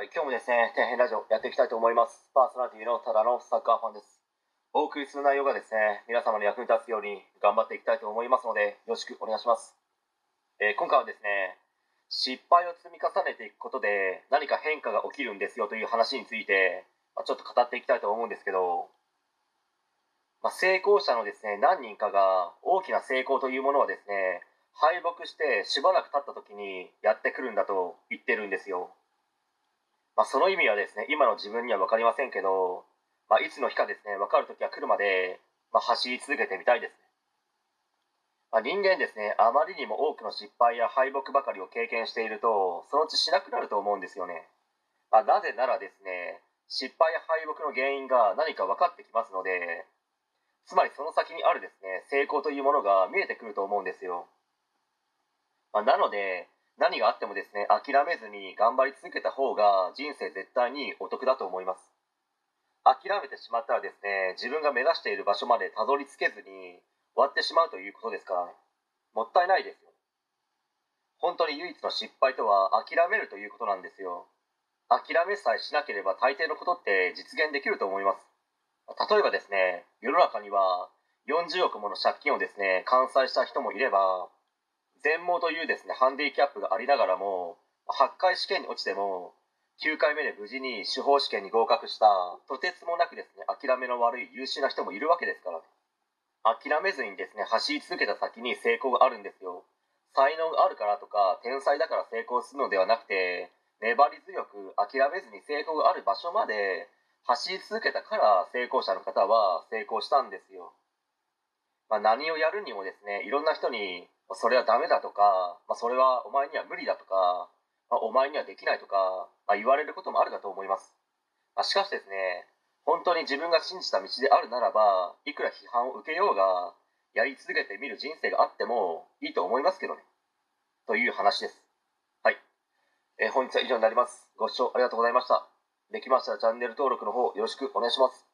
はい、今日もですね、天変ラジオやっていきたいと思います。パーソナリティのただのサッカーファンです。お送りする内容がですね、皆様の役に立つように頑張っていきたいと思いますので、よろしくお願いします。えー今回はですね、失敗を積み重ねていくことで何か変化が起きるんですよという話について、まあ、ちょっと語っていきたいと思うんですけど、まあ、成功者のですね、何人かが大きな成功というものはですね、敗北してしばらく経った時にやってくるんだと言ってるんですよ。まあ、その意味はですね今の自分には分かりませんけど、まあ、いつの日かですね分かる時が来るまで、まあ、走り続けてみたいですね、まあ、人間ですねあまりにも多くの失敗や敗北ばかりを経験しているとそのうちしなくなると思うんですよね、まあ、なぜならですね失敗や敗北の原因が何か分かってきますのでつまりその先にあるですね成功というものが見えてくると思うんですよ、まあ、なので何があってもですね諦めずに頑張り続けた方が人生絶対にお得だと思います。諦めてしまったらですね自分が目指している場所までたどり着けずに終わってしまうということですからねもったいないですよ。本当に唯一の失敗とは諦めるということなんですよ。諦めさえしなければ大抵のことって実現できると思います。例えばですね世の中には40億もの借金をですね完済した人もいれば全盲というですねハンディキャップがありながらも8回試験に落ちても9回目で無事に司法試験に合格したとてつもなくですね諦めの悪い優秀な人もいるわけですから諦めずにですね走り続けた先に成功があるんですよ。才能があるからとか天才だから成功するのではなくて粘り強く諦めずに成功がある場所まで走り続けたから成功者の方は成功したんですよ、まあ、何をやるにもですねいろんな人にまそれはダメだとか、まあ、それはお前には無理だとか、まあ、お前にはできないとか、まあ、言われることもあるかと思います、まあ、しかしですね本当に自分が信じた道であるならばいくら批判を受けようがやり続けてみる人生があってもいいと思いますけどね。という話です。はい、えー本日は以上になります。ご視聴ありがとうございました。できましたらチャンネル登録の方よろしくお願いします。